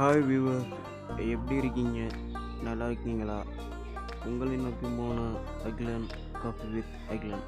Hi viewer எப்படி இருக்கீங்க? நல்லா இருக்கீங்களா? உங்களை நோக்கி போன அகிலன் காஃபி வித் அகிலன்